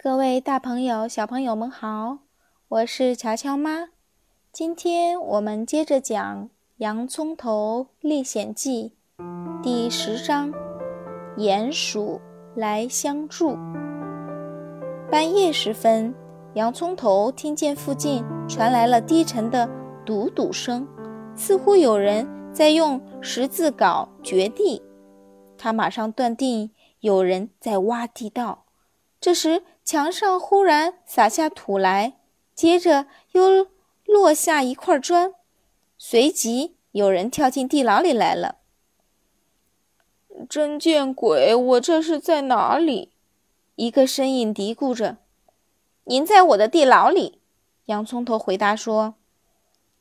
各位大朋友、小朋友们好，我是乔乔妈。今天我们接着讲《洋葱头历险记》第十章：鼹鼠来相助。半夜时分，洋葱头听见附近传来了低沉的嘟嘟声，似乎有人在用十字镐掘地。他马上断定有人在挖地道。这时，墙上忽然洒下土来，接着又落下一块砖，随即有人跳进地牢里来了。真见鬼！我这是在哪里？一个身影嘀咕着：“您在我的地牢里。”洋葱头回答说：“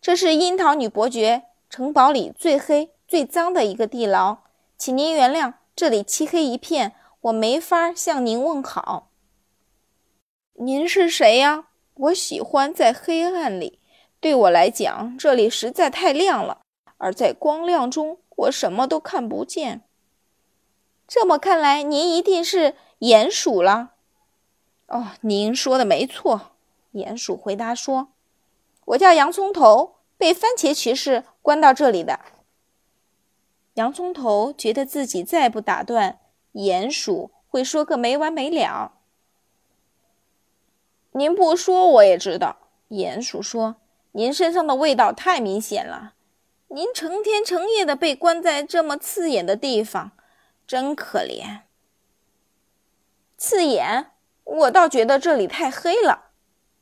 这是樱桃女伯爵城堡里最黑、最脏的一个地牢，请您原谅，这里漆黑一片，我没法向您问好。”您是谁呀？我喜欢在黑暗里，对我来讲，这里实在太亮了，而在光亮中，我什么都看不见。这么看来，您一定是鼹鼠了。哦，您说的没错，鼹鼠回答说：“我叫洋葱头，被番茄骑士关到这里的。”洋葱头觉得自己再不打断鼹鼠，会说个没完没了。您不说我也知道，鼹鼠说：“您身上的味道太明显了，您成天成夜的被关在这么刺眼的地方，真可怜。”刺眼？我倒觉得这里太黑了。”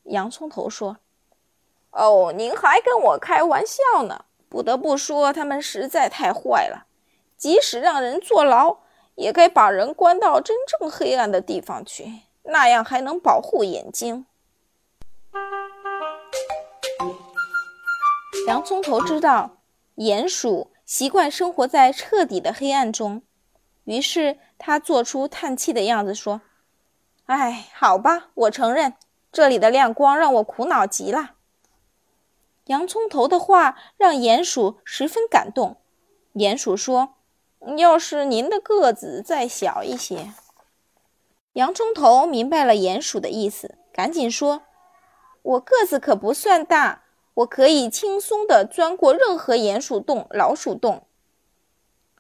洋葱头说。“哦，您还跟我开玩笑呢！不得不说，他们实在太坏了，即使让人坐牢，也该把人关到真正黑暗的地方去。”那样还能保护眼睛。洋葱头知道鼹鼠习惯生活在彻底的黑暗中，于是他做出叹气的样子说：“哎，好吧，我承认这里的亮光让我苦恼极了。”洋葱头的话让鼹鼠十分感动。鼹鼠说：“要是您的个子再小一些。”洋葱头明白了鼹鼠的意思，赶紧说：“我个子可不算大，我可以轻松地钻过任何鼹鼠洞、老鼠洞。”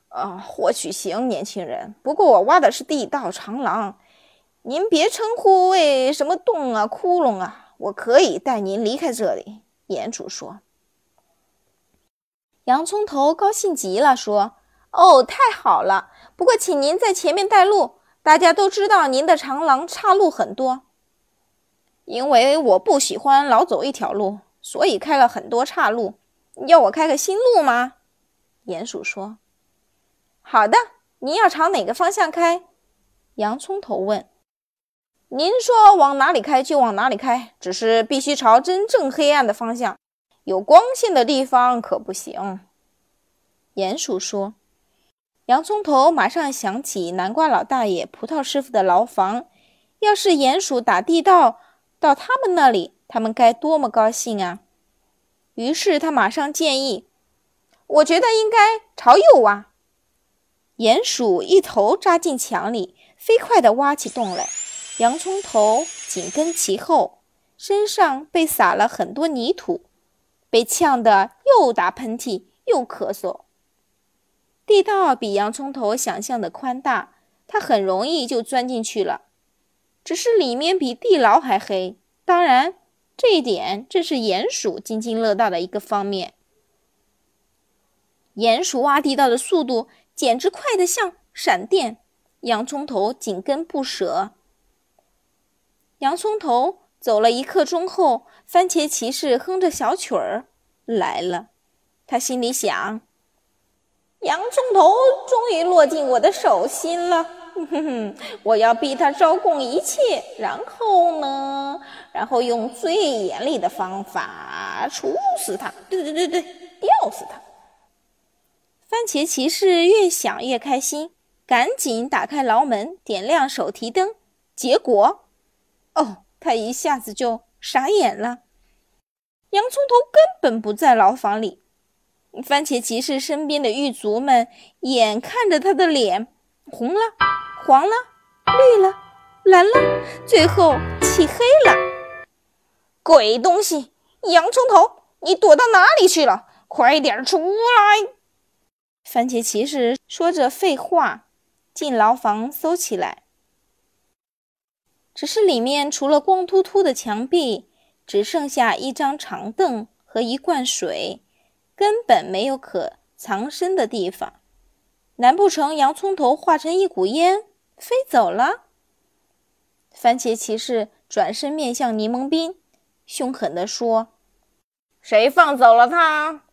啊，或许行，年轻人。不过我挖的是地道长廊，您别称呼为什么洞啊、窟窿啊。我可以带您离开这里。”鼹鼠说。洋葱头高兴极了，说：“哦，太好了！不过请您在前面带路。”大家都知道您的长廊岔路很多，因为我不喜欢老走一条路，所以开了很多岔路。要我开个新路吗？鼹鼠说：“好的，您要朝哪个方向开？”洋葱头问。“您说往哪里开就往哪里开，只是必须朝真正黑暗的方向，有光线的地方可不行。”鼹鼠说。洋葱头马上想起南瓜老大爷、葡萄师傅的牢房。要是鼹鼠打地道到他们那里，他们该多么高兴啊！于是他马上建议：“我觉得应该朝右挖。”鼹鼠一头扎进墙里，飞快地挖起洞来。洋葱头紧跟其后，身上被撒了很多泥土，被呛得又打喷嚏又咳嗽。地道比洋葱头想象的宽大，他很容易就钻进去了。只是里面比地牢还黑，当然，这一点正是鼹鼠津津乐道的一个方面。鼹鼠挖地道的速度简直快得像闪电，洋葱头紧跟不舍。洋葱头走了一刻钟后，番茄骑士哼着小曲儿来了，他心里想。洋葱头终于落进我的手心了，哼哼，我要逼他招供一切，然后呢，然后用最严厉的方法处死他，对对对对，吊死他。番茄骑士越想越开心，赶紧打开牢门，点亮手提灯，结果，哦，他一下子就傻眼了，洋葱头根本不在牢房里。番茄骑士身边的狱卒们眼看着他的脸红了、黄了、绿了，蓝了，最后漆黑了。鬼东西，洋葱头，你躲到哪里去了？快点出来！番茄骑士说着废话，进牢房搜起来。只是里面除了光秃秃的墙壁，只剩下一张长凳和一罐水，根本没有可藏身的地方。难不成洋葱头化成一股烟飞走了？番茄骑士转身面向柠檬冰，凶狠地说：“谁放走了他？”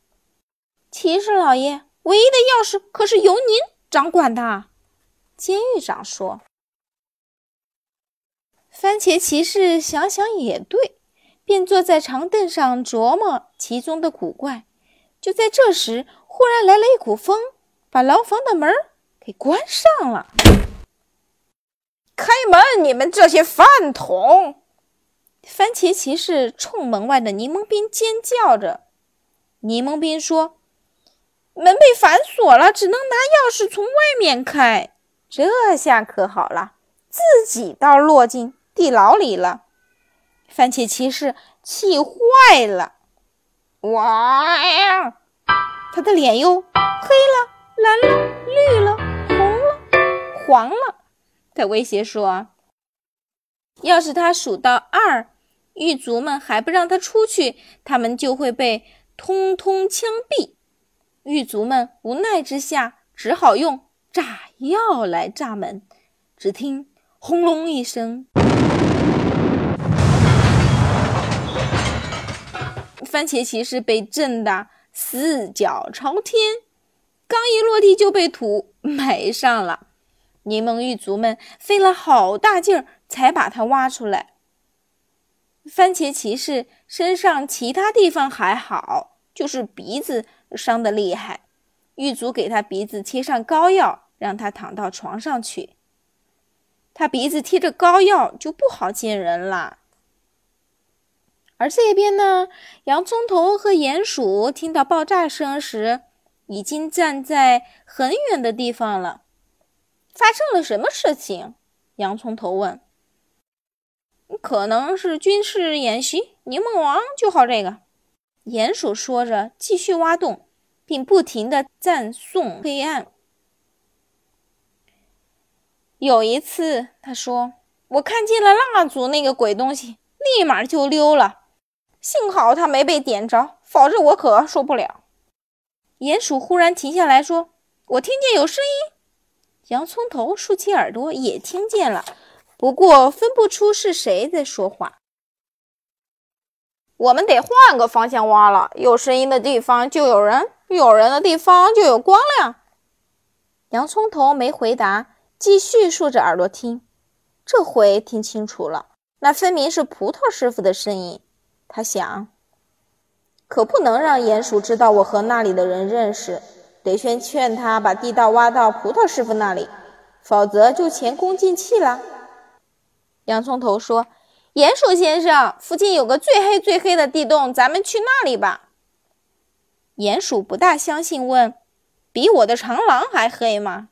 骑士老爷。唯一的钥匙可是由您掌管的，监狱长说。番茄骑士想想也对，便坐在长凳上琢磨其中的古怪。就在这时，忽然来了一股风，把牢房的门给关上了。开门，你们这些饭桶！番茄骑士冲门外的柠檬兵尖叫着。柠檬兵说。门被反锁了，只能拿钥匙从外面开。这下可好了，自己倒落进地牢里了。番茄骑士气坏了，哇呀！他的脸又黑了、蓝了、绿了、红了、黄了。他威胁说：“要是他数到二，狱卒们还不让他出去，他们就会被通通枪毙。”狱卒们无奈之下，只好用炸药来炸门。只听“轰隆”一声，番茄骑士被震得四脚朝天，刚一落地就被土埋上了。柠檬狱卒们费了好大劲儿才把他挖出来。番茄骑士身上其他地方还好，就是鼻子。伤得厉害，狱卒给他鼻子贴上膏药，让他躺到床上去。他鼻子贴着膏药就不好见人了。而这边呢，洋葱头和鼹鼠听到爆炸声时，已经站在很远的地方了。发生了什么事情？洋葱头问。可能是军事演习。柠檬王就好这个。鼹鼠说着，继续挖洞，并不停地赞颂黑暗。有一次，他说：“我看见了蜡烛那个鬼东西，立马就溜了。幸好他没被点着，否则我可受不了。”鼹鼠忽然停下来说：“我听见有声音。”洋葱头竖起耳朵，也听见了，不过分不出是谁在说话。我们得换个方向挖了。有声音的地方就有人，有人的地方就有光亮。洋葱头没回答，继续竖着耳朵听。这回听清楚了，那分明是葡萄师傅的声音。他想，可不能让鼹鼠知道我和那里的人认识，得先劝他把地道挖到葡萄师傅那里，否则就前功尽弃了。洋葱头说。鼹鼠先生，附近有个最黑最黑的地洞，咱们去那里吧。鼹鼠不大相信，问：“比我的长廊还黑吗？”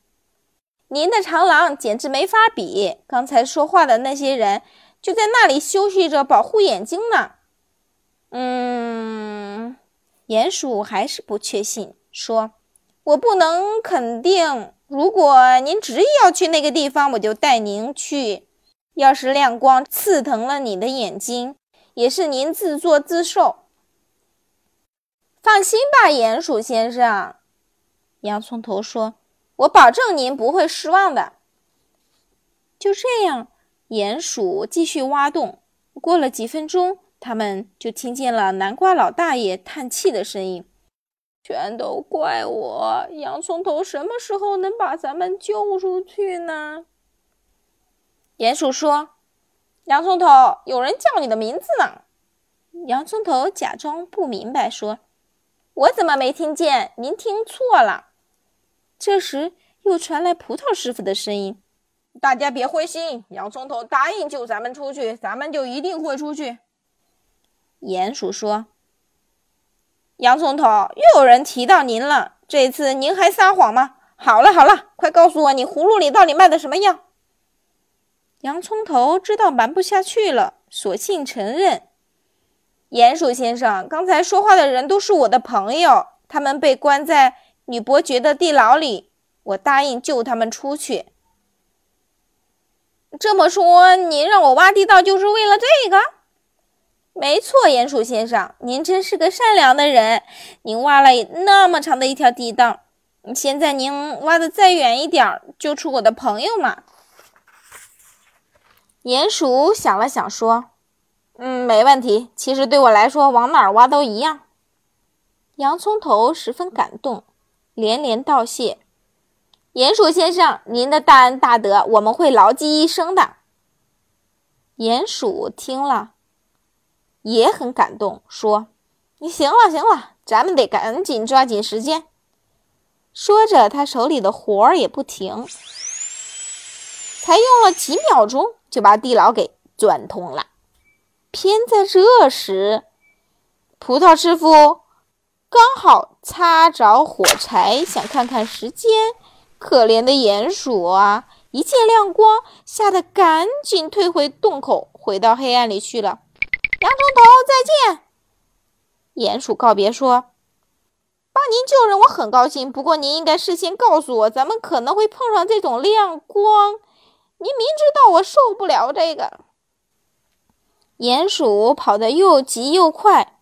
您的长廊简直没法比。刚才说话的那些人就在那里休息着，保护眼睛呢。嗯，鼹鼠还是不确信，说：“我不能肯定。如果您执意要去那个地方，我就带您去。”要是亮光刺疼了你的眼睛，也是您自作自受。放心吧，鼹鼠先生，洋葱头说：“我保证您不会失望的。”就这样，鼹鼠继续挖洞。过了几分钟，他们就听见了南瓜老大爷叹气的声音：“全都怪我！洋葱头什么时候能把咱们救出去呢？”鼹鼠说：“洋葱头，有人叫你的名字呢。”洋葱头假装不明白说：“我怎么没听见？您听错了。”这时又传来葡萄师傅的声音：“大家别灰心，洋葱头答应救咱们出去，咱们就一定会出去。”鼹鼠说：“洋葱头，又有人提到您了，这次您还撒谎吗？好了好了，快告诉我，你葫芦里到底卖的什么药？”洋葱头知道瞒不下去了，索性承认：“鼹鼠先生，刚才说话的人都是我的朋友，他们被关在女伯爵的地牢里，我答应救他们出去。”这么说，您让我挖地道就是为了这个？没错，鼹鼠先生，您真是个善良的人。您挖了那么长的一条地道，现在您挖的再远一点，救出我的朋友嘛？鼹鼠想了想，说：“嗯，没问题。其实对我来说，往哪儿挖都一样。”洋葱头十分感动，连连道谢。鼹鼠先生，您的大恩大德，我们会牢记一生的。鼹鼠听了，也很感动，说：“你行了，行了，咱们得赶紧抓紧时间。”说着，他手里的活儿也不停，才用了几秒钟，就把地牢给钻通了。偏在这时，葡萄师傅刚好擦着火柴，想看看时间。可怜的鼹鼠啊！一见亮光，吓得赶紧退回洞口，回到黑暗里去了。洋葱头，再见！鼹鼠告别说：“帮您救人，我很高兴。不过您应该事先告诉我，咱们可能会碰上这种亮光。您明知道我受不了这个。”鼹鼠跑得又急又快，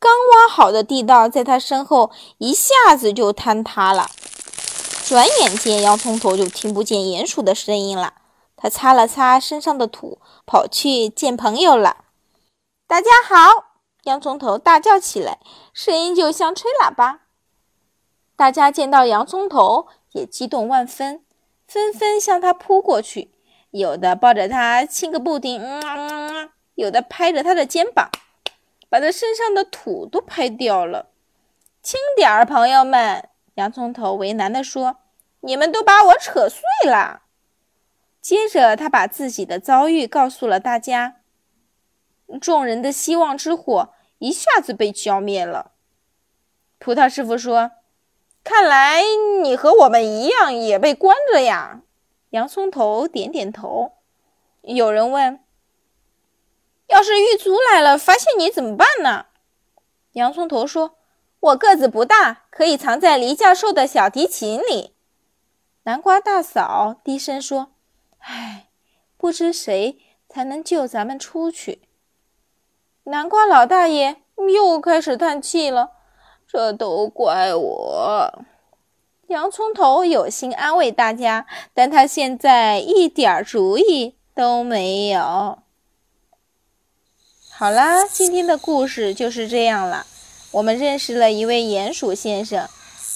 刚挖好的地道在他身后一下子就坍塌了。转眼间，洋葱头就听不见鼹鼠的声音了。他擦了擦身上的土，跑去见朋友了。大家好！洋葱头大叫起来，声音就像吹喇叭。大家见到洋葱头也激动万分，纷纷向他扑过去，有的抱着他亲个不停，嗯，有的拍着他的肩膀，把他身上的土都拍掉了。轻点儿，朋友们。洋葱头为难地说：“你们都把我扯碎了。”接着，他把自己的遭遇告诉了大家。众人的希望之火一下子被浇灭了。葡萄师傅说：“看来你和我们一样也被关着呀。”洋葱头点点头。有人问：“要是狱卒来了，发现你怎么办呢？”洋葱头说。我个子不大，可以藏在黎教授的小提琴里。南瓜大嫂低声说：“唉，不知谁才能救咱们出去。”南瓜老大爷又开始叹气了：“这都怪我。”洋葱头有心安慰大家，但他现在一点主意都没有。好啦，今天的故事就是这样了。我们认识了一位鼹鼠先生，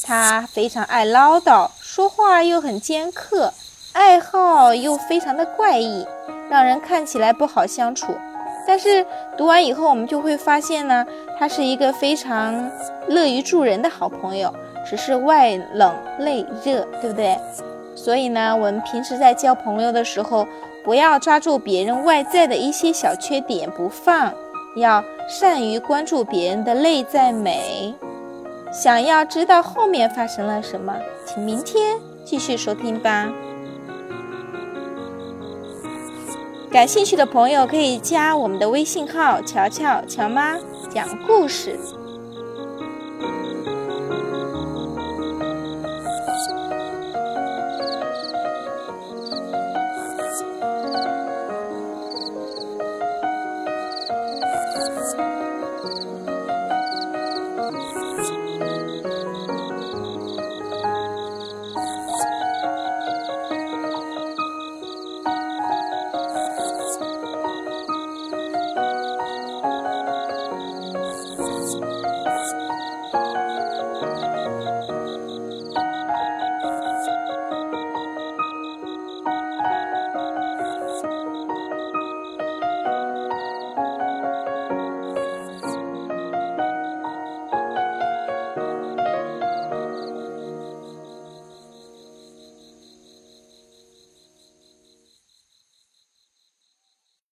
他非常爱唠叨，说话又很尖刻，爱好又非常的怪异，让人看起来不好相处。但是读完以后，我们就会发现呢，他是一个非常乐于助人的好朋友，只是外冷内热，对不对？所以呢，我们平时在交朋友的时候，不要抓住别人外在的一些小缺点不放。要善于关注别人的内在美。想要知道后面发生了什么，请明天继续收听吧。感兴趣的朋友可以加我们的微信号“乔乔乔妈讲故事”。